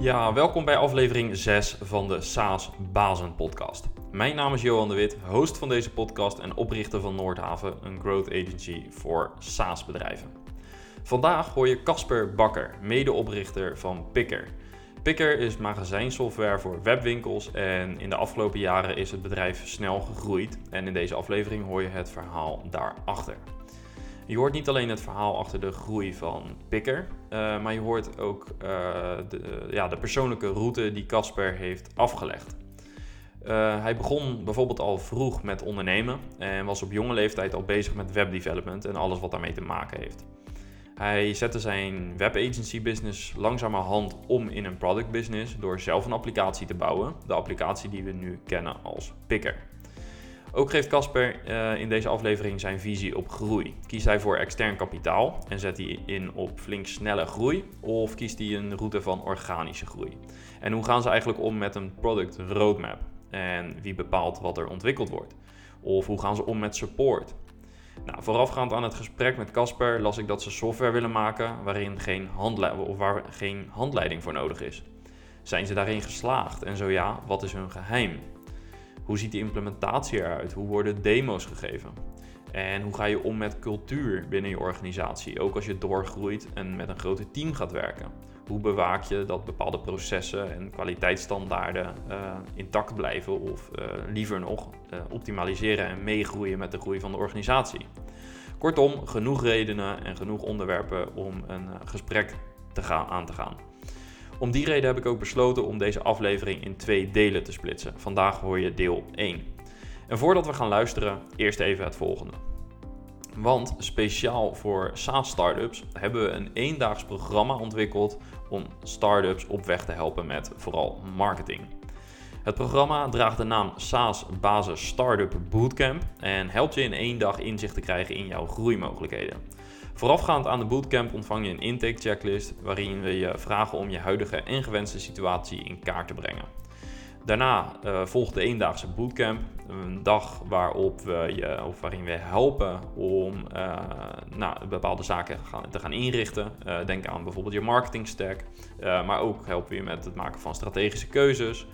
Ja, welkom bij aflevering 6 van de SaaS Bazen podcast. Mijn naam is Johan de Wit, host van deze podcast en oprichter van Noordhaven, een growth agency voor SaaS bedrijven. Vandaag hoor je Casper Bakker, medeoprichter van Picker. Picker is magazijnsoftware voor webwinkels en in de afgelopen jaren is het bedrijf snel gegroeid en in deze aflevering hoor je het verhaal daarachter. Je hoort niet alleen het verhaal achter de groei van Picker, uh, maar je hoort ook uh, de, ja, de persoonlijke route die Casper heeft afgelegd. Hij begon bijvoorbeeld al vroeg met ondernemen en was op jonge leeftijd al bezig met webdevelopment en alles wat daarmee te maken heeft. Hij zette zijn webagency business langzamerhand om in een product business door zelf een applicatie te bouwen, de applicatie die we nu kennen als Picker. Ook geeft Casper uh, in deze aflevering zijn visie op groei. Kiest hij voor extern kapitaal en zet hij in op flink snelle groei? Of kiest hij een route van organische groei? En hoe gaan ze eigenlijk om met een product roadmap? En wie bepaalt wat er ontwikkeld wordt? Of hoe gaan ze om met support? Nou, voorafgaand aan het gesprek met Casper las ik dat ze software willen maken waarin geen of waar geen handleiding voor nodig is. Zijn ze daarin geslaagd? En zo ja, wat is hun geheim? Hoe ziet die implementatie eruit? Hoe worden demo's gegeven? En hoe ga je om met cultuur binnen je organisatie, ook als je doorgroeit en met een groter team gaat werken? Hoe bewaak je dat bepaalde processen en kwaliteitsstandaarden uh, intact blijven of uh, liever nog uh, optimaliseren en meegroeien met de groei van de organisatie? Kortom, genoeg redenen en genoeg onderwerpen om een gesprek te gaan, aan te gaan. Om die reden heb ik ook besloten om deze aflevering in twee delen te splitsen. Vandaag hoor je deel 1. En voordat we gaan luisteren, eerst even het volgende. Want speciaal voor SaaS-startups hebben we een eendaags programma ontwikkeld om startups op weg te helpen met vooral marketing. Het programma draagt de naam SaaS Basis Startup Bootcamp en helpt je in één dag inzicht te krijgen in jouw groeimogelijkheden. Voorafgaand aan de bootcamp ontvang je een intake checklist waarin we je vragen om je huidige en gewenste situatie in kaart te brengen. Daarna uh, volgt de eendaagse bootcamp, een dag waarop we je, of waarin we helpen om uh, nou, bepaalde zaken te gaan inrichten. Uh, denk aan bijvoorbeeld je marketing stack, maar ook helpen we je met het maken van strategische keuzes.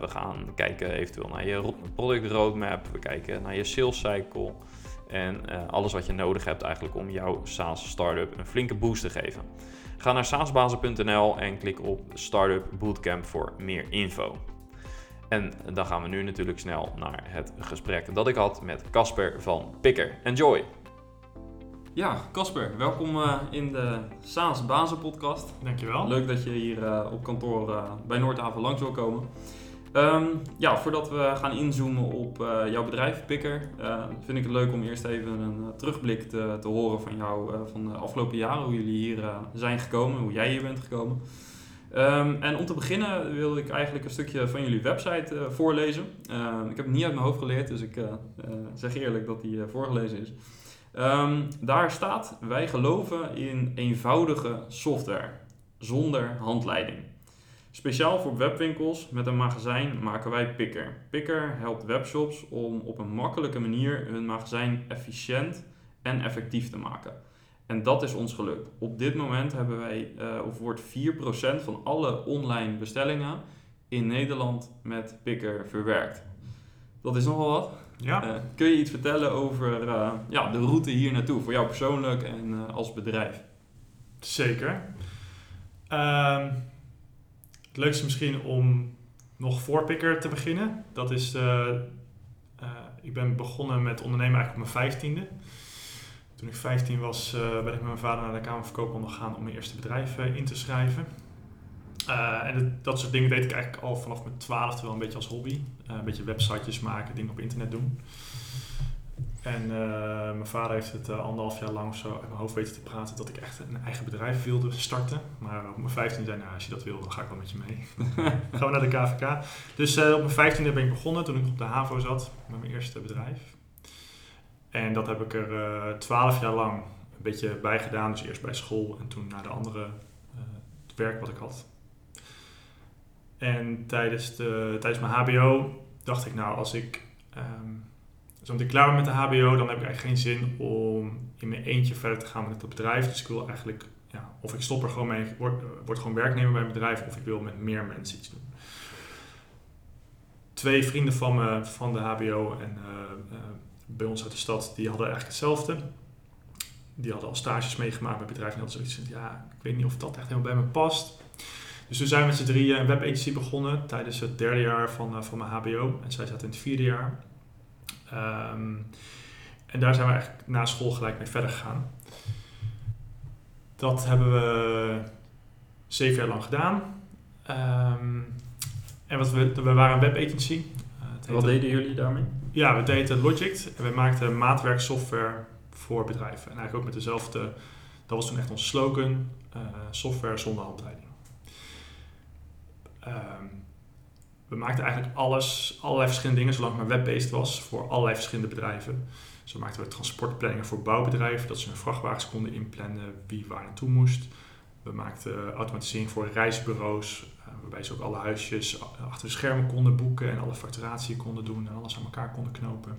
we gaan kijken eventueel naar je product roadmap, we kijken naar je sales cycle. En uh, alles wat je nodig hebt eigenlijk om jouw SaaS startup een flinke boost te geven. Ga naar saasbazen.nl en klik op Startup Bootcamp voor meer info. En dan gaan we nu natuurlijk snel naar het gesprek dat ik had met Casper van Picker. Enjoy! Ja, Casper, welkom uh, in de SaaS Bazen podcast. Dankjewel. Leuk dat je hier uh, op kantoor bij Noordhaven langs wil komen. Um, ja, voordat we gaan inzoomen op uh, jouw bedrijf, Picker, uh, vind ik het leuk om eerst even een uh, terugblik te, te, horen van jou van de afgelopen jaren, hoe jullie hier zijn gekomen, hoe jij hier bent gekomen. Um, en om te beginnen wil ik eigenlijk een stukje van jullie website voorlezen. Ehm, ik heb het niet uit mijn hoofd geleerd, dus ik zeg eerlijk dat die voorgelezen is. daar staat, wij geloven in eenvoudige software, zonder handleiding. Speciaal voor webwinkels met een magazijn maken wij Picker. Picker helpt webshops om op een makkelijke manier hun magazijn efficiënt en effectief te maken. En dat is ons gelukt. Op dit moment hebben wij, uh, of wordt 4% van alle online bestellingen in Nederland met Picker verwerkt. Dat is nogal wat. Ja. Uh, kun je iets vertellen over uh, ja, de route hier naartoe, voor jou persoonlijk en als bedrijf? Zeker. Um het leukste misschien om nog voor Picker te beginnen. Dat is, uh, uh, ik ben begonnen met ondernemen eigenlijk op mijn vijftiende. Toen ik 15 was, uh, ben ik met mijn vader naar de Kamer van Koophandel om mijn eerste bedrijf in te schrijven. en dat soort dingen deed ik eigenlijk al vanaf mijn twaalfde wel een beetje als hobby. een beetje websitejes maken, dingen op internet doen. En uh, mijn vader heeft het uh, anderhalf jaar lang zo in mijn hoofd weten te praten dat ik echt een eigen bedrijf wilde starten. Maar op mijn 15 zei nou, als je dat wil, dan ga ik wel met je mee. Gaan we naar de KVK. Dus uh, op mijn 15e ben ik begonnen toen ik op de HAVO zat met mijn eerste bedrijf. En dat heb ik er twaalf jaar lang een beetje bij gedaan. Dus eerst bij school en toen naar de andere werk wat ik had. En tijdens, de, tijdens mijn HBO dacht ik nou, als ik... Um, dus als ik klaar ben met de HBO, dan heb ik eigenlijk geen zin om in mijn eentje verder te gaan met het bedrijf. Dus ik wil eigenlijk ja, of ik stop er gewoon mee, word, word gewoon werknemer bij een bedrijf, of ik wil met meer mensen iets doen. Twee vrienden van me van de HBO en uh, bij ons uit de stad, die hadden eigenlijk hetzelfde. Die hadden al stages meegemaakt bij bedrijven en hadden zoiets van, ja, ik weet niet of dat echt helemaal bij me past. Dus toen zijn we met z'n drieën een webagency begonnen tijdens het derde jaar van, van mijn HBO. En zij zaten in het vierde jaar. Um, en daar zijn we eigenlijk na school gelijk mee verder gegaan. Dat hebben we zeven jaar lang gedaan. Um, en wat we, we waren een webagency. Uh, wat deden jullie daarmee? Ja, we deden Logic. En we maakten maatwerksoftware voor bedrijven. En eigenlijk ook met dezelfde, dat was toen echt ons slogan, uh, software zonder handleiding. Um, we maakten eigenlijk alles, allerlei verschillende dingen, zolang het maar web-based was, voor allerlei verschillende bedrijven. Zo maakten we transportplanningen voor bouwbedrijven, dat ze hun vrachtwagens konden inplannen wie waar naartoe moest. We maakten automatisering voor reisbureaus, uh, waarbij ze ook alle huisjes achter de schermen konden boeken en alle facturatie konden doen en alles aan elkaar konden knopen.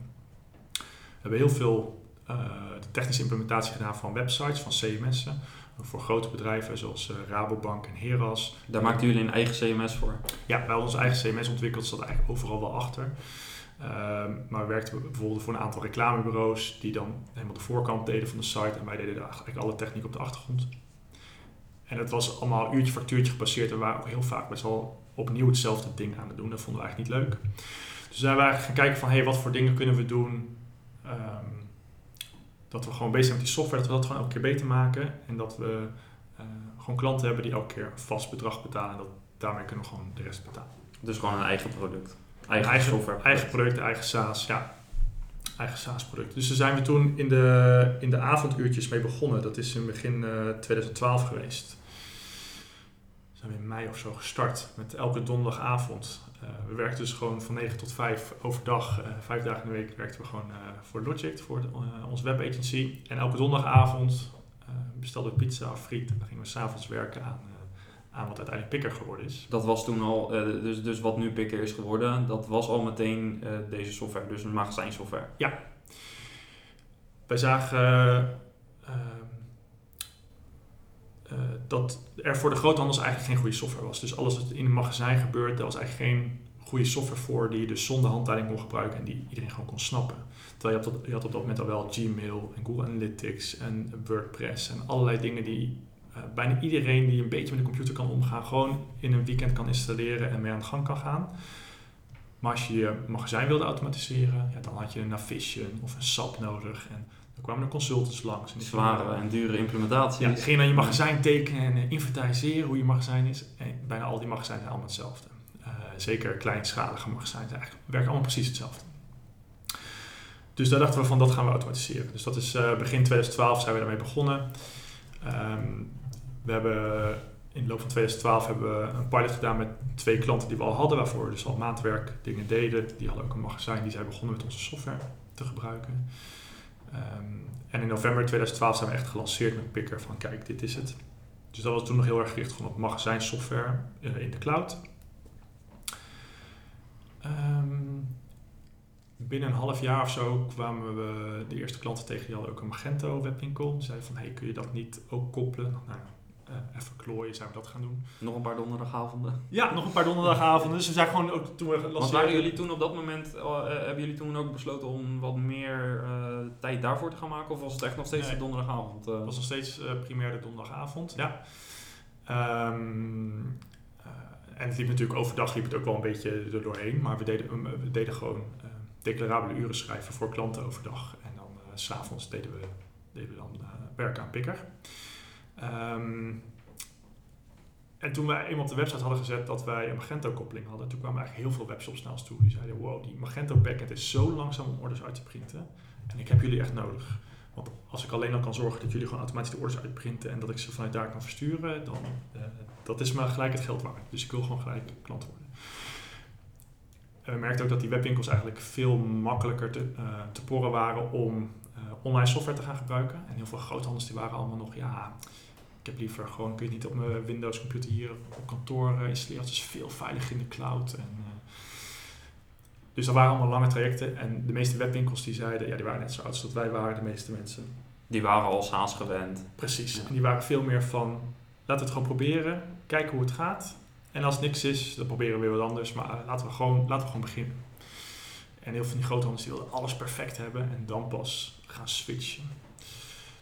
We hebben heel veel uh, de technische implementatie gedaan van websites, van CMS'en voor grote bedrijven zoals uh, Rabobank en Heras. Daar maakten jullie een eigen CMS voor? Ja, wij hadden ons eigen CMS ontwikkeld, zat eigenlijk overal wel achter. Uh, maar we werkten bijvoorbeeld voor een aantal reclamebureaus die dan helemaal de voorkant deden van de site en wij deden eigenlijk alle techniek op de achtergrond. En het was allemaal uurtje factuurtje gebaseerd en we waren ook heel vaak best wel opnieuw hetzelfde ding aan het doen. Dat vonden we eigenlijk niet leuk. Dus zijn we eigenlijk gaan kijken van hey, wat voor dingen kunnen we doen um, dat we gewoon bezig zijn met die software, dat we dat gewoon elke keer beter maken. En dat we uh, gewoon klanten hebben die elke keer een vast bedrag betalen. En dat, daarmee kunnen we gewoon de rest betalen. Dus gewoon een eigen product? Eigen, eigen software? Eigen product, eigen SaaS, ja. Eigen SaaS-product. Dus daar zijn we toen in de, in de avonduurtjes mee begonnen. Dat is in begin uh, 2012 geweest. Zijn we in mei of zo gestart met elke donderdagavond we werkten dus gewoon van 9 tot 5 overdag, uh, vijf dagen in de week werkten we gewoon uh, voor Logic, voor de, onze webagency. En elke donderdagavond bestelden we pizza of friet en dan gingen we s'avonds werken aan, aan wat uiteindelijk Picker geworden is. Dat was toen al, dus, dus wat nu Picker is geworden, dat was al meteen deze software, dus een magazijnsoftware. Ja. Wij zagen uh, dat er voor de groothandels eigenlijk geen goede software was. Dus alles wat in een magazijn gebeurt, daar was eigenlijk geen goede software voor die je dus zonder handleiding kon gebruiken en die iedereen gewoon kon snappen. Terwijl je had, je had op dat moment al wel Gmail en Google Analytics en WordPress en allerlei dingen die uh, bijna iedereen die een beetje met de computer kan omgaan, gewoon in een weekend kan installeren en mee aan de gang kan gaan. Maar als je je magazijn wilde automatiseren, dan had je een Navision of een SAP nodig. En er kwamen er consultants langs. En Zware en dure implementaties. Ja, ging naar je magazijn tekenen en uh, inventariseren hoe je magazijn is. En bijna al die magazijnen zijn allemaal hetzelfde. Uh, zeker kleinschalige magazijnen eigenlijk, werken allemaal precies hetzelfde. Dus daar dachten we van, dat gaan we automatiseren. Dus dat is uh, begin 2012 zijn we daarmee begonnen. Um, we hebben in de loop van 2012 hebben we een pilot gedaan met twee klanten die we al hadden, waarvoor we dus al maatwerk dingen deden. Die hadden ook een magazijn, die zijn begonnen met onze software te gebruiken. Um, en in november 2012 zijn we echt gelanceerd met Picker van kijk, dit is het. Dus dat was toen nog heel erg gericht op magazijnsoftware uh, in de cloud. Um, binnen een half jaar of zo kwamen we de eerste klanten tegen, die hadden ook een Magento webwinkel. Zeiden van, hey, kun je dat niet ook koppelen? Nou, even klooien, zijn we dat gaan doen. Nog een paar donderdagavonden? Ja, nog een paar donderdagavonden. Dus we zijn gewoon ook toen we Want waren jullie toen op dat moment, uh, hebben jullie toen ook besloten om wat meer uh, tijd daarvoor te gaan maken? Of was het echt nog steeds nee, de donderdagavond? Het was nog steeds primair de donderdagavond, ja. Um, en het liep natuurlijk overdag liep het ook wel een beetje er doorheen. Maar we deden, we deden gewoon declarabele uren schrijven voor klanten overdag. En dan s'avonds deden we, deden we dan werken aan pikker. Um, en toen wij eenmaal op de website hadden gezet dat wij een Magento-koppeling hadden, toen kwamen eigenlijk heel veel webshops naar ons toe. Die zeiden, wow, die Magento-backend is zo langzaam om orders uit te printen. En ik heb jullie echt nodig. Want als ik alleen al kan zorgen dat jullie gewoon automatisch de orders uitprinten en dat ik ze vanuit daar kan versturen, dan uh, dat is me gelijk het geld waard. Dus ik wil gewoon gelijk klant worden. En we merkten ook dat die webwinkels eigenlijk veel makkelijker te, uh, te porren waren om uh, online software te gaan gebruiken. En heel veel groothandels die waren allemaal nog, ja, heb liever gewoon, kun je niet op mijn Windows computer hier op kantoor uh, installeren. Het is veel veiliger in de cloud. En, uh, dus dat waren allemaal lange trajecten. En de meeste webwinkels die zeiden, ja, die waren net zo oud als dat wij waren, de meeste mensen. Die waren al SaaS gewend. Precies. Ja. En die waren veel meer van, laten we het gewoon proberen, kijken hoe het gaat. En als niks is, dan proberen we weer wat anders. Maar eh, laten we gewoon, laten we gewoon beginnen. En heel veel van die groothandels die wilden alles perfect hebben en dan pas gaan switchen.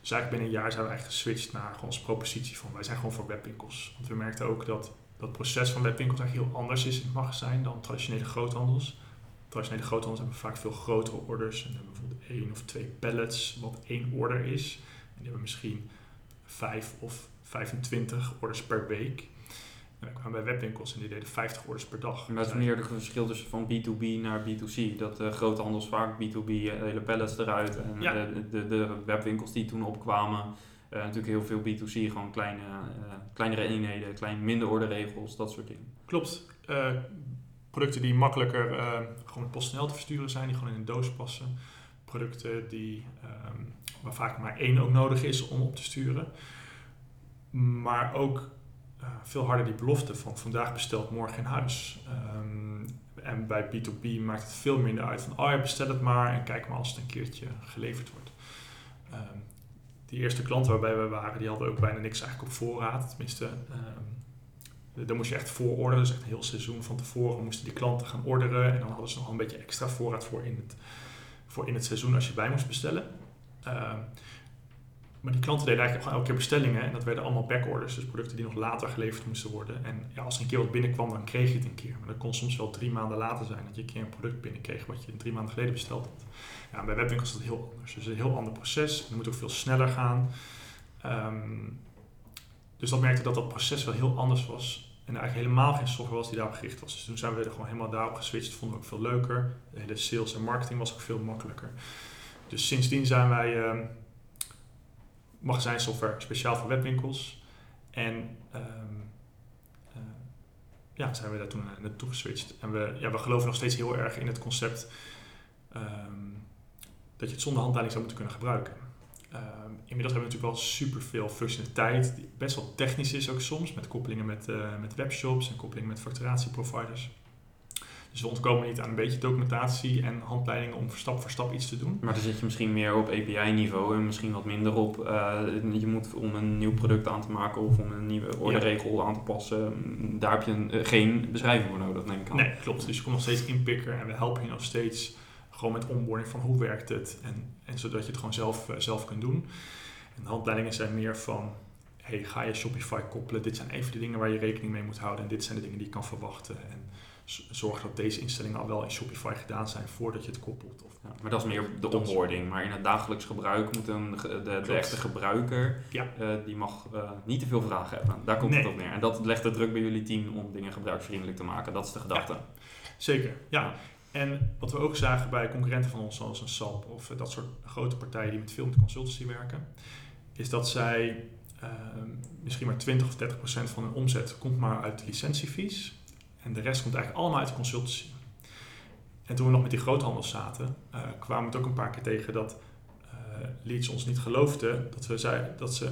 Dus eigenlijk binnen een jaar zijn we eigenlijk geswitcht naar onze propositie van wij zijn gewoon voor webwinkels. Want we merkten ook dat dat proces van webwinkels eigenlijk heel anders is in het magazijn dan traditionele groothandels. Traditionele groothandels hebben vaak veel grotere orders en hebben bijvoorbeeld één of twee pallets wat één order is. En die hebben misschien vijf of 25 orders per week. En we kwamen bij webwinkels en die deden 50 orders per dag. Maar dat is meer het verschil tussen van B2B naar B2C. Dat de grote handels vaak B2B, eh, hele pallets eruit. En Ja. de, de, de webwinkels die toen opkwamen, eh, natuurlijk heel veel B2C. Gewoon kleine, eh, kleinere eenheden, klein, minder orderregels, dat soort dingen. Klopt. Eh, producten die makkelijker eh, gewoon met PostNL te versturen zijn, die gewoon in een doos passen. Producten die, ehm, waar vaak maar één ook nodig is om op te sturen. Maar ook eh, veel harder die belofte van vandaag besteld, morgen in huis. Ehm, en bij B2B maakt het veel minder uit van, oh ja, bestel het maar en kijk maar als het een keertje geleverd wordt. Ehm, die eerste klanten waarbij we waren, die hadden ook bijna niks eigenlijk op voorraad. Tenminste, ehm, dan moest je echt voororderen, dus echt een heel seizoen van tevoren moesten die klanten gaan orderen. En dan hadden ze nog een beetje extra voorraad voor in het, voor in het seizoen als je bij moest bestellen. Maar die klanten deden eigenlijk gewoon elke keer bestellingen en dat werden allemaal backorders, dus producten die nog later geleverd moesten worden. En ja, als een keer wat binnenkwam, dan kreeg je het een keer. Maar dat kon soms wel drie maanden later zijn dat je een keer een product binnenkreeg wat je drie maanden geleden besteld had. Ja, bij webwinkels is dat heel anders. Dus het is een heel ander proces. Het moet ook veel sneller gaan. Ehm, dus dat merkte dat dat proces wel heel anders was. En eigenlijk helemaal geen software was die daarop gericht was. Dus toen zijn we er gewoon helemaal daarop geswitcht. Dat vonden we ook veel leuker. De hele sales en marketing was ook veel makkelijker. Dus sindsdien zijn wij ehm magazijnsoftware speciaal voor webwinkels. En eh, ja, zijn we daar toen eh, naartoe geswitcht. En we, ja, we geloven nog steeds heel erg in het concept ehm, dat je het zonder handleiding zou moeten kunnen gebruiken. Ehm, inmiddels hebben we natuurlijk wel superveel functionaliteit, die best wel technisch is ook soms, met koppelingen met, eh, met webshops en koppelingen met facturatieproviders. Dus we ontkomen niet aan een beetje documentatie en handleidingen om stap voor stap iets te doen. Maar dan zit je misschien meer op API-niveau en misschien wat minder op. eh, je moet om een nieuw product aan te maken of om een nieuwe orderregel aan te passen. mm, Daar heb je een, eh, geen beschrijving voor nodig, neem ik aan. Nee, klopt. Dus je komt nog steeds inpikken en we helpen je nog steeds gewoon met onboarding van hoe werkt het en, en zodat je het gewoon zelf, eh, zelf kunt doen. En de handleidingen zijn meer van, hey, ga je Shopify koppelen? Dit zijn even de dingen waar je rekening mee moet houden en dit zijn de dingen die je kan verwachten. En zorg dat deze instellingen al wel in Shopify gedaan zijn voordat je het koppelt. Of, Ja, maar dat is meer de onboarding. Maar in het dagelijks gebruik moet een, de, echte gebruiker, Ja. eh, die mag eh, niet te veel vragen hebben. Daar komt Nee. het op neer. En dat legt de druk bij jullie team om dingen gebruiksvriendelijk te maken. Dat is de gedachte. Zeker, ja. En wat we ook zagen bij concurrenten van ons, zoals een SAP of eh, dat soort grote partijen die met veel met consultancy werken, is dat zij ehm, misschien maar 20 of 30 procent van hun omzet komt maar uit licentiefees. En de rest komt eigenlijk allemaal uit de consultancy. En toen we nog met die groothandels zaten, eh, kwamen we het ook een paar keer tegen dat leads ons niet geloofden dat, we zei, dat ze eh,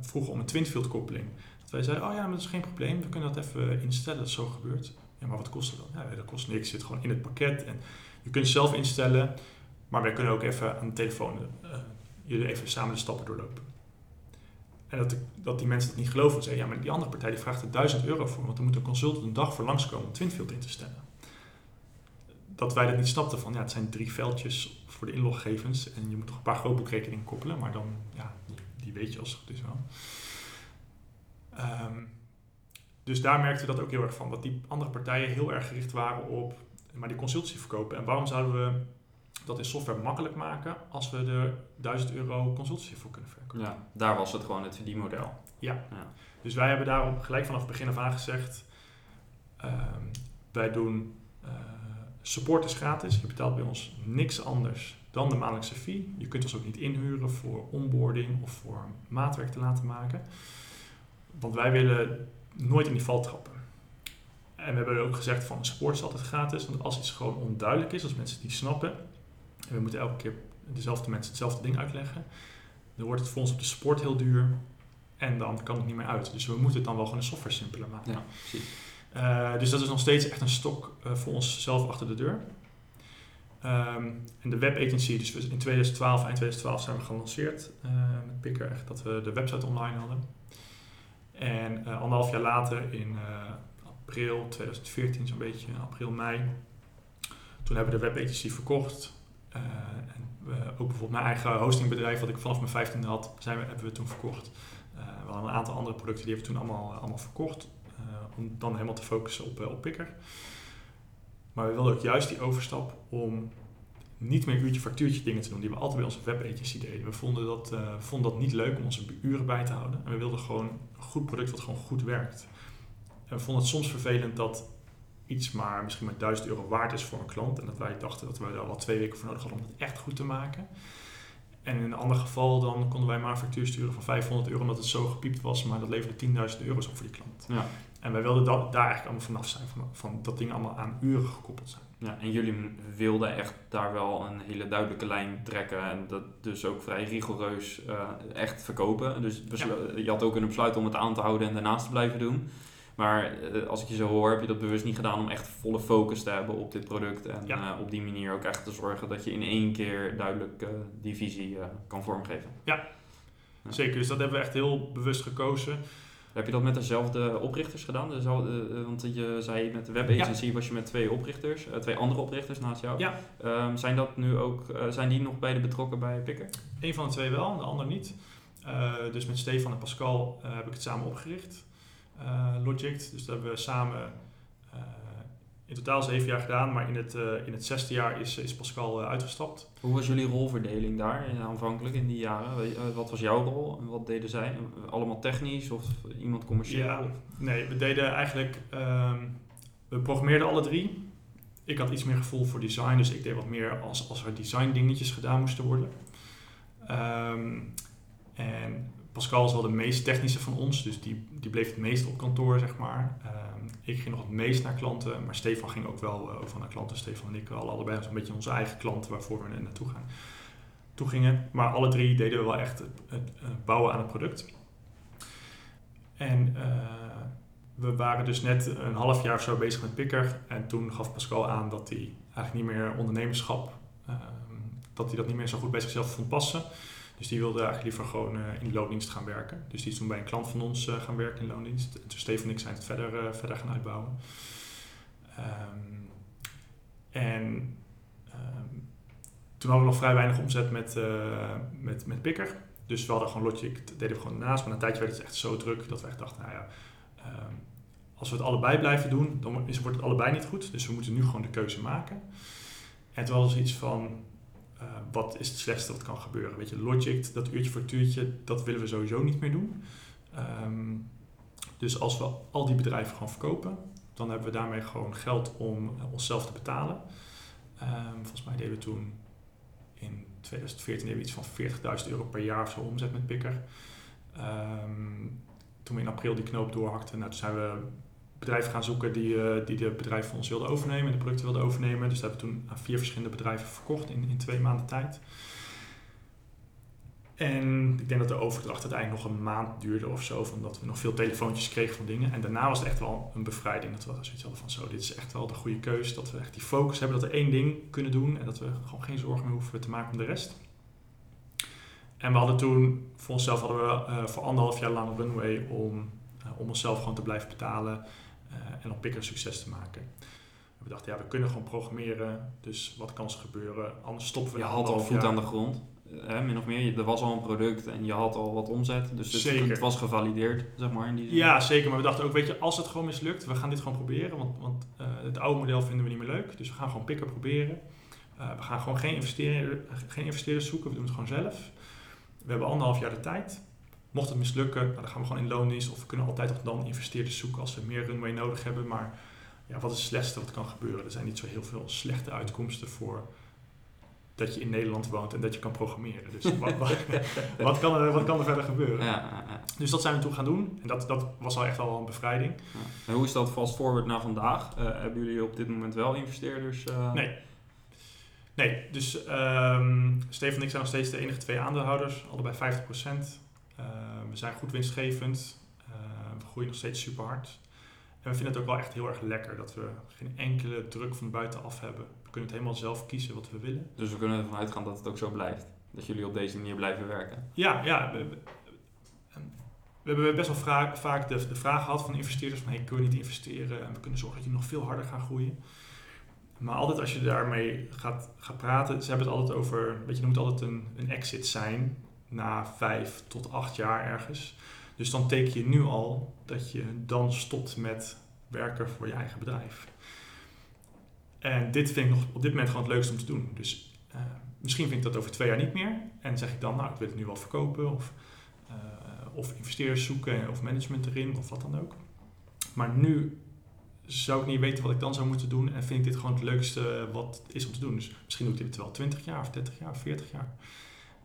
vroegen om een twinfield koppeling. Dat wij zeiden, oh ja, maar dat is geen probleem, we kunnen dat even instellen dat zo gebeurt. Ja, maar wat kost het dan? Ja, dat kost niks. Zit gewoon in het pakket. En je kunt het zelf instellen, maar wij kunnen ook even aan de telefoon jullie even samen de stappen doorlopen. En dat, dat die mensen dat niet geloven. Zeiden, ja, maar die andere partij die vraagt er 1000 euro voor, want er moet een consultant een dag voor langskomen om Twinfield in te stellen. Dat wij dat niet snapten van, ja, het zijn drie veldjes voor de inloggegevens en je moet toch een paar grootboekrekeningen koppelen, maar dan, ja, die, die weet je als het goed is wel. Ehm, dus daar merkten we dat ook heel erg van. Dat die andere partijen heel erg gericht waren op maar die consultancy verkopen. En waarom zouden we dat in software makkelijk maken als we er 1000 euro consultancy voor kunnen verkopen? Ja, daar was het gewoon het verdienmodel. Ja. Ja. Dus wij hebben daarom gelijk vanaf het begin af aan gezegd: ehm, wij doen eh, support is gratis. Je betaalt bij ons niks anders dan de maandelijkse fee. Je kunt ons ook niet inhuren voor onboarding of voor maatwerk te laten maken. Want wij willen nooit in die val trappen. En we hebben ook gezegd van support is altijd gratis. Want als iets gewoon onduidelijk is, als mensen het niet snappen. En we moeten elke keer dezelfde mensen hetzelfde ding uitleggen. Dan wordt het voor ons op de support heel duur. En dan kan het niet meer uit. Dus we moeten het dan wel gewoon een software simpeler maken. Ja, precies. Eh, dus dat is nog steeds echt een stok eh, voor onszelf achter de deur. Ehm, en de web agency, dus we- in 2012, eind 2012 zijn we gelanceerd eh, met Picker, echt dat we de website online hadden. En anderhalf jaar later, in april 2014 zo'n beetje, april, mei, toen hebben we de web agency verkocht. Eh, ook bijvoorbeeld mijn eigen hostingbedrijf, wat ik vanaf mijn 15e had, zijn we, hebben we toen verkocht. Eh, we hadden een aantal andere producten, die hebben we toen allemaal, allemaal verkocht. eh, om dan helemaal te focussen op, eh, op. Maar we wilden ook juist die overstap om niet meer uurtje factuurtje dingen te doen die we altijd bij onze web agency deden. We vonden dat, eh, vonden dat niet leuk om onze uren bij te houden. En we wilden gewoon een goed product wat gewoon goed werkt. En we vonden het soms vervelend dat iets maar misschien maar 1000 euro waard is voor een klant. En dat wij dachten dat we daar wel twee weken voor nodig hadden om het echt goed te maken. En in een ander geval dan konden wij maar een factuur sturen van 500 euro omdat het zo gepiept was, maar dat leverde 10.000 euro's op voor die klant. Ja. En wij wilden dat, daar eigenlijk allemaal vanaf zijn, van, van dat dingen allemaal aan uren gekoppeld zijn. Ja, en jullie wilden echt daar wel een hele duidelijke lijn trekken en dat dus ook vrij rigoureus eh, echt verkopen. Dus je had ook kunnen besluiten om het aan te houden en daarnaast te blijven doen. Maar eh, als ik je zo hoor, heb je dat bewust niet gedaan om echt volle focus te hebben op dit product. En Ja. eh, op die manier ook echt te zorgen dat je in één keer duidelijk eh, die visie kan vormgeven. Ja. Zeker, dus dat hebben we echt heel bewust gekozen. Heb je dat met dezelfde oprichters gedaan? Dezelfde, eh, want je zei met de webagency was je met twee oprichters, twee andere oprichters naast jou. Ja. Ehm, zijn, dat nu ook, zijn die nog beide betrokken bij Picker? Eén van de twee wel, de ander niet. Dus met Stefan en Pascal heb ik het samen opgericht. Eh Logic. Dus dat hebben we samen eh, in totaal zeven jaar gedaan. Maar in het, eh, in het zesde jaar is, is Pascal uitgestapt. Hoe was jullie rolverdeling daar eh, aanvankelijk in die jaren? Wat was jouw rol en wat deden zij? Allemaal technisch of iemand commercieel? Ja. Nee, we deden eigenlijk... ehm, we programmeerden alle drie. Ik had iets meer gevoel voor design. Dus ik deed wat meer als, als er design dingetjes gedaan moesten worden. Ehm, en Pascal is wel de meest technische van ons, dus die, die bleef het meest op kantoor, zeg maar. Ehm, ik ging nog het meest naar klanten, maar Stefan ging ook wel eh, overal naar klanten. Stefan en ik hadden allebei zo'n beetje onze eigen klanten waarvoor we naartoe gaan. Toe gingen. Maar alle drie deden we wel echt het, bouwen aan het product. En eh, we waren dus net een half jaar of zo bezig met Picker. En toen gaf Pascal aan dat hij eigenlijk niet meer ondernemerschap, ehm, dat hij dat niet meer zo goed bij zichzelf vond passen. Dus die wilde eigenlijk liever gewoon eh, in loondienst gaan werken. Dus die is toen bij een klant van ons eh, gaan werken in loondienst. En toen Steven en ik zijn het verder, eh, verder gaan uitbouwen. Ehm, en ehm, toen hadden we nog vrij weinig omzet met, met, met Picker. Dus we hadden gewoon Logic, deden we gewoon naast. Maar na een tijdje werd het echt zo druk dat we echt dachten, nou ja, ehm, als we het allebei blijven doen, dan wordt het allebei niet goed. Dus we moeten nu gewoon de keuze maken. En toen was iets van, eh, wat is het slechtste wat kan gebeuren? Weet je, Logic, dat uurtje voor tuurtje, dat willen we sowieso niet meer doen. Ehm, dus als we al die bedrijven gewoon verkopen, dan hebben we daarmee gewoon geld om eh, onszelf te betalen. Ehm, volgens mij deden we toen in 2014 deden we iets van 40.000 euro per jaar of zo omzet met Picker. Ehm, toen we in april die knoop doorhakten, nou, toen zijn we bedrijven gaan zoeken die, eh, die de bedrijven van ons wilden overnemen en de producten wilden overnemen. Dus dat hebben we toen aan vier verschillende bedrijven verkocht in, in twee maanden tijd. En ik denk dat de overdracht uiteindelijk nog een maand duurde of zo, van dat we nog veel telefoontjes kregen van dingen. En daarna was het echt wel een bevrijding. Dat we zoiets hadden van zo, dit is echt wel de goede keuze. Dat we echt die focus hebben, dat we één ding kunnen doen en dat we gewoon geen zorgen meer hoeven te maken om de rest. En we hadden toen, voor onszelf hadden we eh, voor anderhalf jaar lang een runway om, eh, om onszelf gewoon te blijven betalen en op Picker succes te maken. En we dachten, ja, we kunnen gewoon programmeren, dus wat kan er gebeuren? Anders stoppen we Je had al voet aan de grond, eh, hè, min of meer. Je- Er was al een product en je had al wat omzet. Dus het, Zeker. het was gevalideerd, zeg maar, in die zin. Ja, zeker. Maar we dachten ook, weet je, als het gewoon mislukt, we gaan dit gewoon proberen. Want, want eh, het oude model vinden we niet meer leuk. Dus we gaan gewoon picker proberen. Eh, we gaan gewoon geen, investeerder, geen investeerders zoeken, we doen het gewoon zelf. We hebben anderhalf jaar de tijd. Mocht het mislukken, nou, dan gaan we gewoon in loondienst. Of we kunnen altijd nog dan investeerders zoeken als we meer runway nodig hebben. Maar ja, wat is het slechtste wat kan gebeuren? Er zijn niet zo heel veel slechte uitkomsten voor dat je in Nederland woont en dat je kan programmeren. Dus wat, wat, wat, kan, er, wat kan er verder gebeuren? Ja, ja, ja. Dus dat zijn we toen gaan doen. En dat, dat was al echt wel een bevrijding. Ja. En hoe is dat fast forward naar vandaag? Eh, hebben jullie op dit moment wel investeerders? eh? Nee. Nee, dus ehm Steven en ik zijn nog steeds de enige twee aandeelhouders, allebei 50%. Eh, we zijn goed winstgevend. Eh, we groeien nog steeds super hard. En we vinden het ook wel echt heel erg lekker dat we geen enkele druk van buitenaf hebben. We kunnen het helemaal zelf kiezen wat we willen. Dus we kunnen ervan uitgaan dat het ook zo blijft. Dat jullie op deze manier blijven werken. Ja, ja. We, we, we hebben best wel vaak de, de vraag gehad van investeerders van hey, kun je niet investeren en we kunnen zorgen dat je nog veel harder gaat groeien. Maar altijd als je daarmee gaat, gaat praten, ze hebben het altijd over, weet je, er moet altijd een, een exit zijn na vijf tot acht jaar ergens. Dus dan teken je nu al dat je dan stopt met werken voor je eigen bedrijf. En dit vind ik nog op dit moment gewoon het leukste om te doen. Dus uh, misschien vind ik dat over twee jaar niet meer. En zeg ik dan, nou, ik wil het nu wel verkopen. Of, uh, of investeerders zoeken of management erin of wat dan ook. Maar nu zou ik niet weten wat ik dan zou moeten doen. En vind ik dit gewoon het leukste wat is om te doen. Dus misschien doe ik dit wel 20 jaar of 30 jaar of 40 jaar.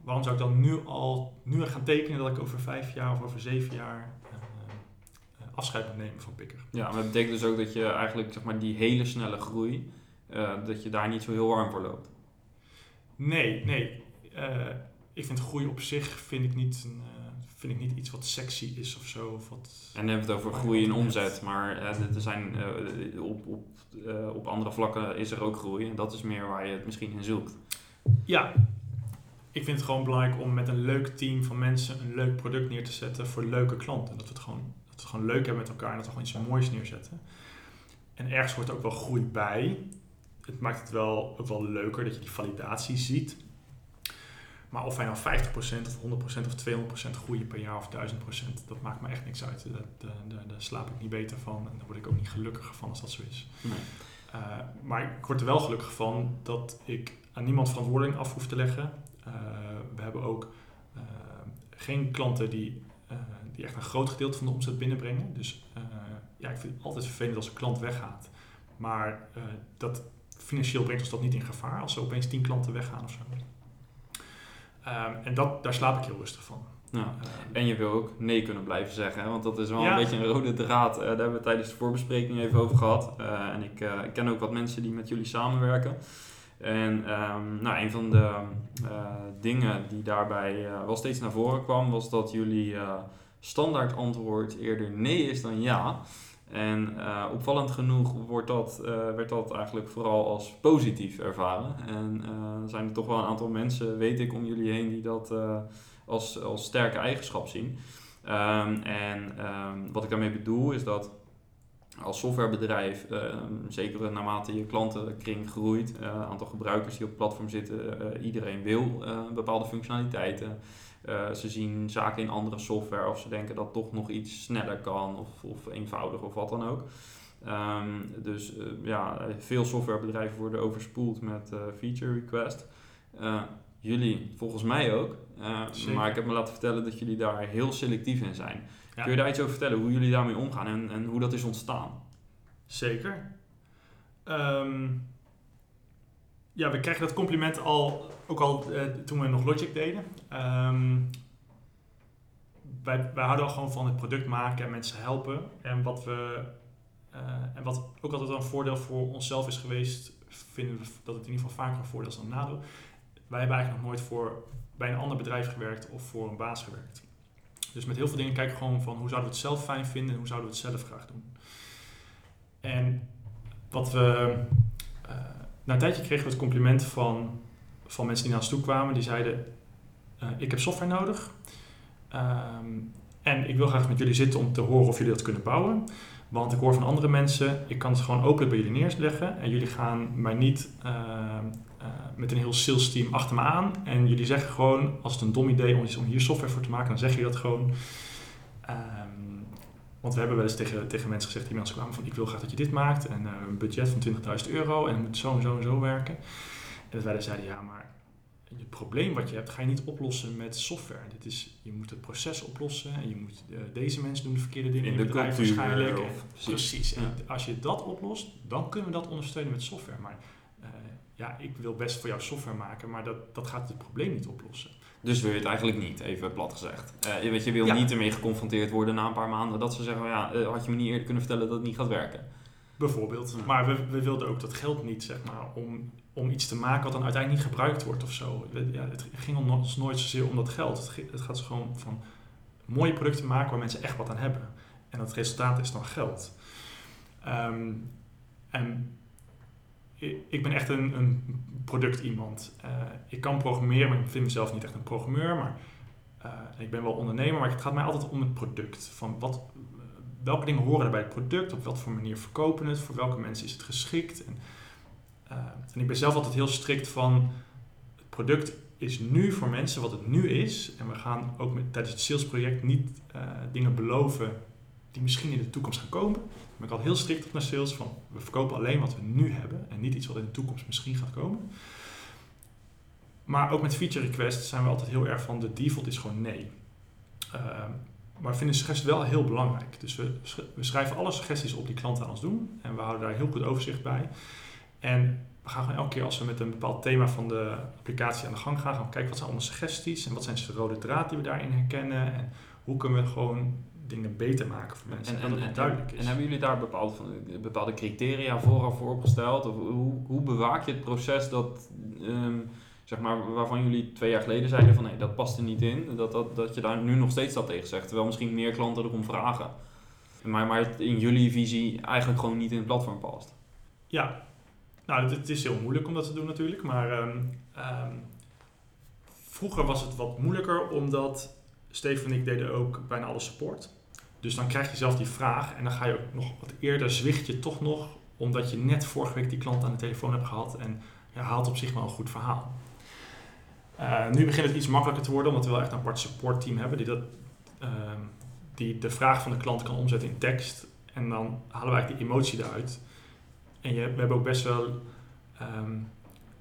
Waarom zou ik dan nu al nu gaan tekenen dat ik over vijf jaar of over zeven jaar uh, afscheid moet nemen van Pikker? Ja, maar dat betekent dus ook dat je eigenlijk zeg maar, die hele snelle groei, uh, dat je daar niet zo heel warm voor loopt. Nee, nee. Uh, ik vind groei op zich vind ik niet, een, vind ik niet iets wat sexy is of zo. Of wat en dan hebben we het over groei in omzet, maar er zijn, op, op, op andere vlakken is er ook groei. En dat is meer waar je het misschien in zoekt. Ja, ik vind het gewoon belangrijk om met een leuk team van mensen een leuk product neer te zetten voor leuke klanten. Dat we het gewoon, dat we het gewoon leuk hebben met elkaar en dat we gewoon iets moois neerzetten. En ergens hoort ook wel groei bij. Het maakt het wel, ook wel leuker dat je die validatie ziet. Maar of wij nou 50% of 100% of 200% groeien per jaar of 1000%, dat maakt me echt niks uit. Daar, slaap ik niet beter van en daar word ik ook niet gelukkiger van als dat zo is. Nee. Uh, maar ik word er wel gelukkig van dat ik aan niemand verantwoording af hoef te leggen. Uh, we hebben ook uh, geen klanten die, uh, die echt een groot gedeelte van de omzet binnenbrengen. Dus ja, ik vind het altijd vervelend als een klant weggaat. Maar dat, financieel brengt ons dat niet in gevaar als er opeens tien klanten weggaan of zo. Um, en dat, daar slaap ik heel rustig van. Ja. En je wil ook nee kunnen blijven zeggen, hè? want dat is wel ja. een beetje een rode draad. Uh, daar hebben we tijdens de voorbespreking even over gehad. Uh, en ik, uh, ik ken ook wat mensen die met jullie samenwerken. En um, nou, een van de dingen die daarbij wel steeds naar voren kwam, was dat jullie standaard antwoord eerder nee is dan ja. En uh, opvallend genoeg wordt dat, uh, werd dat eigenlijk vooral als positief ervaren. En uh, zijn er toch wel een aantal mensen, weet ik, om jullie heen die dat als, als sterke eigenschap zien. Um, en um, wat ik daarmee bedoel is dat als softwarebedrijf, zeker naarmate je klantenkring groeit, aantal gebruikers die op het platform zitten, iedereen wil bepaalde functionaliteiten. Ze zien zaken in andere software of ze denken dat toch nog iets sneller kan of, of eenvoudiger of wat dan ook. Um, dus uh, ja, veel softwarebedrijven worden overspoeld met uh, feature request. jullie volgens mij ook. maar ik heb me laten vertellen dat jullie daar heel selectief in zijn. Kun je daar iets over vertellen, hoe jullie daarmee omgaan en, en hoe dat is ontstaan? Zeker. Um, ja, we kregen dat compliment al, ook al uh, toen we nog Logic deden. Um, wij, wij houden al gewoon van het product maken en mensen helpen. En wat we uh, en wat ook altijd een voordeel voor onszelf is geweest, vinden we dat het in ieder geval vaker een voordeel is dan een nadeel. Wij hebben eigenlijk nog nooit voor bij een ander bedrijf gewerkt of voor een baas gewerkt. Dus met heel veel dingen kijken gewoon van hoe zouden we het zelf fijn vinden en hoe zouden we het zelf graag doen. En wat we uh, na een tijdje kregen we het compliment van, van mensen die naar ons toe kwamen. Die zeiden, uh, ik heb software nodig. Um, en ik wil graag met jullie zitten om te horen of jullie dat kunnen bouwen. Want ik hoor van andere mensen, ik kan het gewoon open bij jullie neerleggen. En jullie gaan mij niet uh, uh, met een heel sales team achter me aan. En jullie zeggen gewoon, als het een dom idee is om hier software voor te maken, dan zeg je dat gewoon. Um, want we hebben wel eens tegen, tegen mensen gezegd die mensen kwamen van ik wil graag dat je dit maakt. En uh, een budget van 20.000 euro en het moet zo en zo en zo werken. En dat wij dan zeiden, ja maar het probleem wat je hebt ga je niet oplossen met software. Dit is, je moet het proces oplossen en je moet, uh, deze mensen doen de verkeerde dingen in, in de bedrijf waarschijnlijk. Of, precies. En ja. als je dat oplost, dan kunnen we dat ondersteunen met software. Maar uh, ja, ik wil best voor jou software maken, maar dat, dat gaat het probleem niet oplossen. Dus wil je het eigenlijk niet, even plat gezegd. Uh, je, weet, je wil ja. niet ermee geconfronteerd worden na een paar maanden dat ze zeggen, ja, uh, had je me niet eerder kunnen vertellen dat het niet gaat werken. Bijvoorbeeld. Ja. Maar we, we wilden ook dat geld niet, zeg maar, om, om iets te maken wat dan uiteindelijk niet gebruikt wordt of zo. Ja, het ging ons nooit zozeer om dat geld. Het, het gaat gewoon van mooie producten maken waar mensen echt wat aan hebben. En dat resultaat is dan geld. Ehm, en ik ben echt een, een product iemand. Uh, ik kan programmeren, maar ik vind mezelf niet echt een programmeur. Maar uh, ik ben wel ondernemer, maar het gaat mij altijd om het product. Van wat, welke dingen horen er bij het product? Op wat voor manier verkopen het? Voor welke mensen is het geschikt? En, en ik ben zelf altijd heel strikt van... Het product is nu voor mensen wat het nu is. En we gaan ook met, tijdens het salesproject niet dingen beloven die misschien in de toekomst gaan komen. Maar ik had heel strikt op naar sales van we verkopen alleen wat we nu hebben en niet iets wat in de toekomst misschien gaat komen. Maar ook met feature requests zijn we altijd heel erg van de default is gewoon nee. Uh, maar we vinden suggesties wel heel belangrijk. Dus we, we schrijven alle suggesties op die klanten aan ons doen en we houden daar heel goed overzicht bij. En we gaan gewoon elke keer als we met een bepaald thema van de applicatie aan de gang gaan, gaan kijken wat zijn allemaal suggesties en wat zijn de rode draad die we daarin herkennen en hoe kunnen we gewoon dingen beter maken voor mensen. En, en, dat het duidelijk is. En hebben jullie daar bepaalde, bepaalde criteria vooraf voor opgesteld? Of hoe, hoe bewaak je het proces dat, ehm, zeg maar, waarvan jullie twee jaar geleden zeiden van nee, dat past er niet in. Dat, dat, dat je daar nu nog steeds dat tegen zegt. Terwijl misschien meer klanten erom vragen. Maar, maar het in jullie visie eigenlijk gewoon niet in het platform past. Ja, nou het, is heel moeilijk om dat te doen natuurlijk. Maar um, vroeger was het wat moeilijker omdat Steven en ik deden ook bijna alle support. Dus dan krijg je zelf die vraag en dan ga je ook nog wat eerder zwicht je toch nog, omdat je net vorige week die klant aan de telefoon hebt gehad en je haalt op zich wel een goed verhaal. Uh, nu begint het iets makkelijker te worden, omdat we wel echt een apart supportteam hebben die, dat, uh, die de vraag van de klant kan omzetten in tekst. En dan halen we eigenlijk die emotie eruit. En je, we hebben ook best wel um,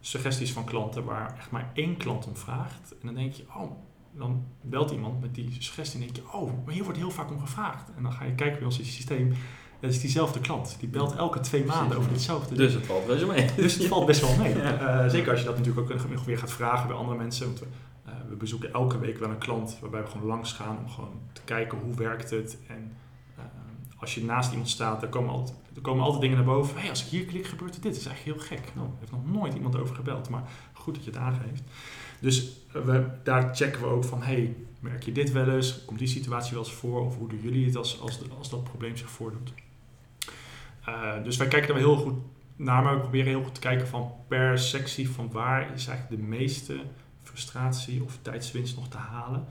suggesties van klanten waar echt maar één klant om vraagt. En dan denk je, oh, dan belt iemand met die suggestie en denk je, oh, maar hier wordt heel vaak om gevraagd. En dan ga je kijken bij ons systeem, dat is diezelfde klant. Die belt elke twee maanden over hetzelfde. Dus het valt best wel mee. Dus het valt best wel mee. Uh, zeker als je dat natuurlijk ook weer gaat vragen bij andere mensen. Want we, uh, we bezoeken elke week wel een klant waarbij we gewoon langs gaan om gewoon te kijken hoe werkt het. En uh, als je naast iemand staat, dan komen altijd, er komen altijd dingen naar boven. Hey, als ik hier klik, gebeurt er dit. Dat is eigenlijk heel gek. Nou, er heeft nog nooit iemand over gebeld, maar goed dat je het aangeeft. Dus we, daar checken we ook van, hey, merk je dit wel eens? Komt die situatie wel eens voor? Of hoe doen jullie het als, als, als dat probleem zich voordoet? Uh, dus wij kijken er heel goed naar, maar we proberen heel goed te kijken van per sectie van waar is eigenlijk de meeste frustratie of tijdswinst nog te halen.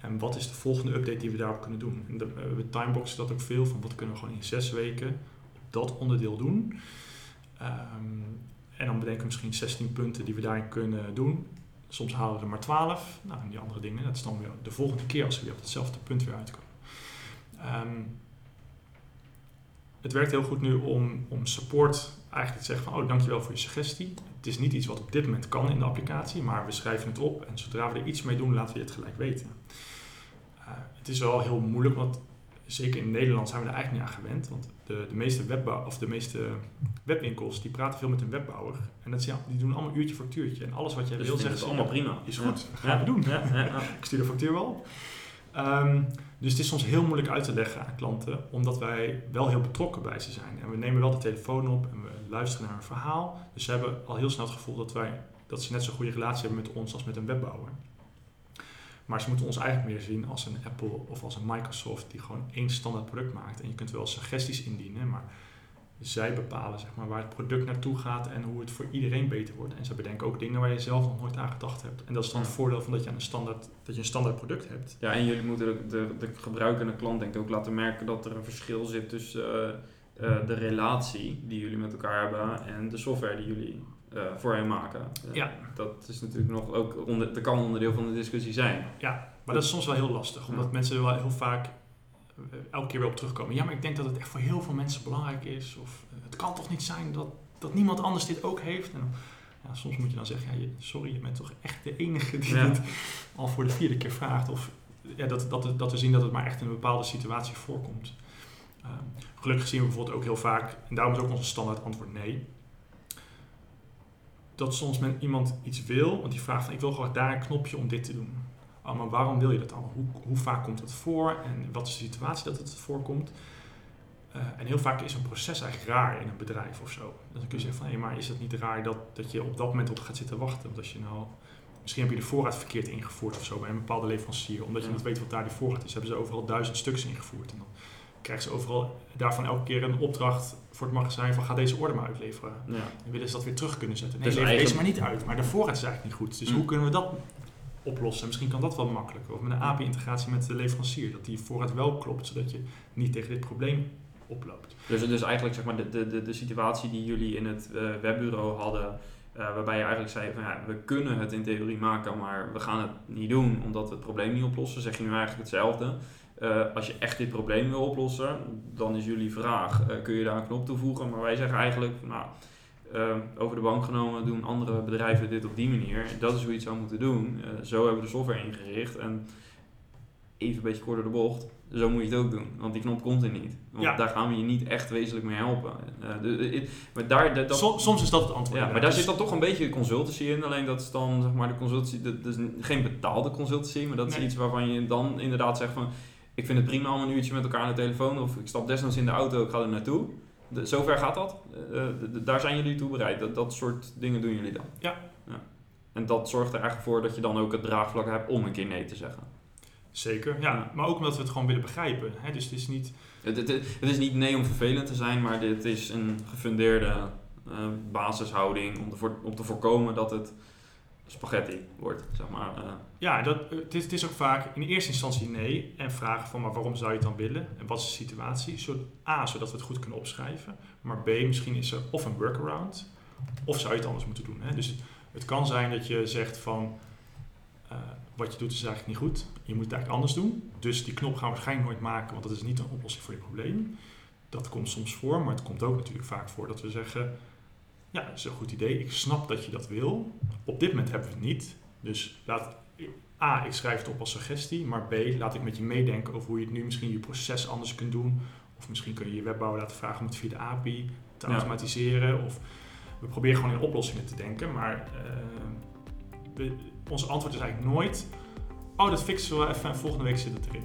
En wat is de volgende update die we daarop kunnen doen? Uh, we timeboxen dat ook veel van wat kunnen we gewoon in zes weken op dat onderdeel doen. Um, en dan bedenken we misschien 16 punten die we daarin kunnen doen. Soms halen we er maar 12. Nou, en die andere dingen, dat is dan weer de volgende keer als we weer op hetzelfde punt weer uitkomen. Um, het werkt heel goed nu om, om support eigenlijk te zeggen van, oh dankjewel voor je suggestie. Het is niet iets wat op dit moment kan in de applicatie, maar we schrijven het op en zodra we er iets mee doen, laten we het gelijk weten. Uh, het is wel heel moeilijk, want zeker in Nederland zijn we er eigenlijk niet aan gewend. Want de, de meeste webbouw, of de meeste webwinkels die praten veel met een webbouwer. En dat die doen allemaal uurtje factuurtje. En alles wat jij dus wil zeggen. is allemaal prima. Is goed, ja. gaan we doen. Ja, Ik stuur de factuur wel op. Um, dus het is soms heel moeilijk uit te leggen aan klanten, omdat wij wel heel betrokken bij ze zijn. En we nemen wel de telefoon op en we luisteren naar een verhaal. Dus ze hebben al heel snel het gevoel dat, wij, dat ze net zo'n goede relatie hebben met ons als met een webbouwer. Maar ze moeten ons eigenlijk meer zien als een Apple of als een Microsoft die gewoon één standaard product maakt. En je kunt wel suggesties indienen, maar zij bepalen zeg maar, waar het product naartoe gaat en hoe het voor iedereen beter wordt. En ze bedenken ook dingen waar je zelf nog nooit aan gedacht hebt. En dat is dan het voordeel van dat je, een standaard, dat je een standaard product hebt. Ja, en jullie moeten de, de, de gebruiker en de klant denk ik ook laten merken dat er een verschil zit tussen uh, uh, de relatie die jullie met elkaar hebben en de software die jullie uh, voor hen maken. ja. Dat is natuurlijk nog ook onder, dat kan onderdeel van de discussie zijn. Ja, maar dat is soms wel heel lastig, omdat mensen wel heel vaak elke keer weer op terugkomen. Ja, maar ik denk dat het echt voor heel veel mensen belangrijk is. Of het kan toch niet zijn dat, dat niemand anders dit ook heeft. En, ja, soms moet je dan zeggen, ja, sorry, je bent toch echt de enige die ja. dit al voor de vierde keer vraagt. Of ja, dat, dat, dat we zien dat het maar echt in een bepaalde situatie voorkomt. Uh, gelukkig zien we bijvoorbeeld ook heel vaak, en daarom is ook onze standaard antwoord nee. Dat soms men iemand iets wil, want die vraagt van ik wil gewoon daar een knopje om dit te doen. Oh, maar waarom wil je dat allemaal? Hoe, hoe vaak komt het voor en wat is de situatie dat het voorkomt? Uh, en heel vaak is een proces eigenlijk raar in een bedrijf of zo. Dan kun je zeggen van, hé, maar is het niet raar dat, dat je op dat moment op gaat zitten wachten? Want als je nou, misschien heb je de voorraad verkeerd ingevoerd of zo bij een bepaalde leverancier. Omdat je niet weet wat daar die voorraad is, hebben ze overal duizend stuks ingevoerd. En dan krijgen ze overal daarvan elke keer een opdracht voor het magazijn van ga deze orde maar uitleveren. Ja. En willen ze dat weer terug kunnen zetten. Nee, Dus lever deze maar niet uit. Maar de voorraad is eigenlijk niet goed. Dus Mm. hoe kunnen we dat oplossen? Misschien kan dat wel makkelijker. Of met een API-integratie met de leverancier. Dat die voorraad wel klopt, zodat je niet tegen dit probleem oploopt. Dus, dus eigenlijk zeg maar de, de, de, de situatie die jullie in het eh, webbureau hadden, eh, waarbij je eigenlijk zei van ja, we kunnen het in theorie maken, maar we gaan het niet doen omdat we het probleem niet oplossen, zeg je nu eigenlijk hetzelfde. Eh, als je echt dit probleem wil oplossen, dan is jullie vraag, eh, kun je daar een knop toevoegen? Maar wij zeggen eigenlijk, nou, eh, over de bank genomen doen andere bedrijven dit op die manier. Dat is hoe je het zou moeten doen. Zo hebben we de software ingericht en even een beetje kort door de bocht, zo moet je het ook doen. Want die knop komt er niet. Want Ja. daar gaan we je niet echt wezenlijk mee helpen. Maar daar, dat, dat- Som- soms is dat het antwoord. ja, maar daar Dus- zit dan toch een beetje consultancy in. Alleen dat is dan zeg maar de consultancy, dat dat is geen betaalde consultancy, maar dat is Nee. iets waarvan je dan inderdaad zegt van ik vind het prima om een uurtje met elkaar aan de telefoon of ik stap desnoods in de auto, ik ga er naartoe. De, zover gaat dat. Eh, eh, daar zijn jullie toe bereid. Dat, dat soort dingen doen jullie dan. Ja. En dat zorgt er eigenlijk voor dat je dan ook het draagvlak hebt om een keer nee te zeggen. Zeker, ja. Ja. Maar ook omdat we het gewoon willen begrijpen. Hè? Dus het is niet... Het, het, het is niet nee om vervelend te zijn, maar dit is een gefundeerde eh, basishouding om te, voor, om te voorkomen dat het spaghetti wordt, zeg maar. eh. Ja, dat, het, is, het is ook vaak in eerste instantie nee. En vragen van, maar waarom zou je het dan willen? En wat is de situatie? Zo, A, zodat we het goed kunnen opschrijven. Maar B, misschien is er of een workaround. Of zou je het anders moeten doen. Hè? Dus het, het kan zijn dat je zegt van... eh, wat je doet is eigenlijk niet goed. Je moet het eigenlijk anders doen. Dus die knop gaan we waarschijnlijk nooit maken. Want dat is niet een oplossing voor je probleem. Dat komt soms voor. Maar het komt ook natuurlijk vaak voor dat we zeggen... Ja, dat is een goed idee. Ik snap dat je dat wil. Op dit moment hebben we het niet. Dus laat A, ik schrijf het op als suggestie, maar B, laat ik met je meedenken over hoe je het nu misschien je proces anders kunt doen. Of misschien kun je je webbouwer laten vragen om het via de API te Ja. automatiseren. Of we proberen gewoon in oplossingen te denken, maar eh, we, ons antwoord is eigenlijk nooit, oh dat fixen we even en volgende week zit het erin.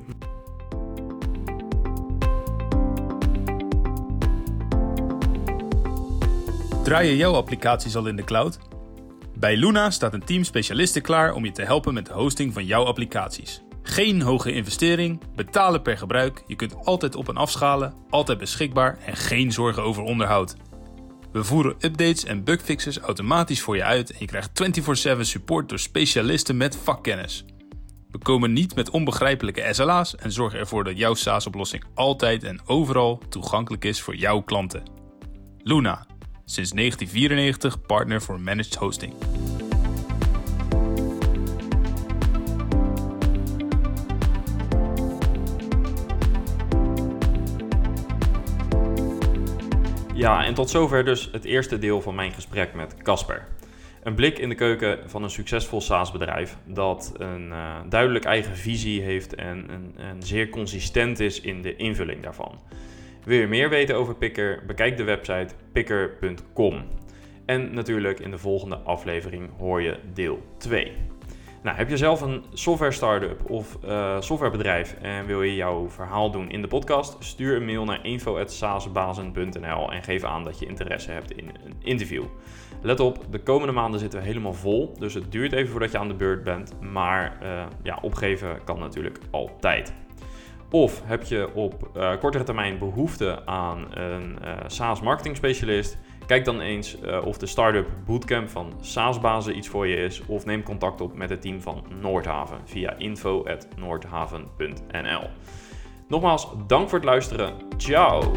Draaien jouw applicaties al in de cloud? Bij Luna staat een team specialisten klaar om je te helpen met de hosting van jouw applicaties. Geen hoge investering, betalen per gebruik, je kunt altijd op en afschalen, altijd beschikbaar en geen zorgen over onderhoud. We voeren updates en bugfixes automatisch voor je uit en je krijgt 24/7 support door specialisten met vakkennis. We komen niet met onbegrijpelijke SLA's en zorgen ervoor dat jouw SaaS-oplossing altijd en overal toegankelijk is voor jouw klanten. Luna, sinds 1994 partner voor managed hosting. Ja, en tot zover dus het eerste deel van mijn gesprek met Casper. Een blik in de keuken van een succesvol SaaS-bedrijf dat een eh, duidelijk eigen visie heeft en, en, en zeer consistent is in de invulling daarvan. Wil je meer weten over Picker? Bekijk de website picker.com. En natuurlijk in de volgende aflevering hoor je deel 2. Nou, heb je zelf een software startup of eh, softwarebedrijf en wil je jouw verhaal doen in de podcast? Stuur een mail naar info@saasbazen.nl en geef aan dat je interesse hebt in een interview. Let op, de komende maanden zitten we helemaal vol, dus het duurt even voordat je aan de beurt bent, maar eh, ja, opgeven kan natuurlijk altijd. Of heb je op eh, kortere termijn behoefte aan een eh SaaS marketing specialist? Kijk dan eens eh, of de Startup Bootcamp van SaaSbazen iets voor je is. Of neem contact op met het team van Noordhaven via info.noordhaven.nl. Nogmaals, dank voor het luisteren. Ciao!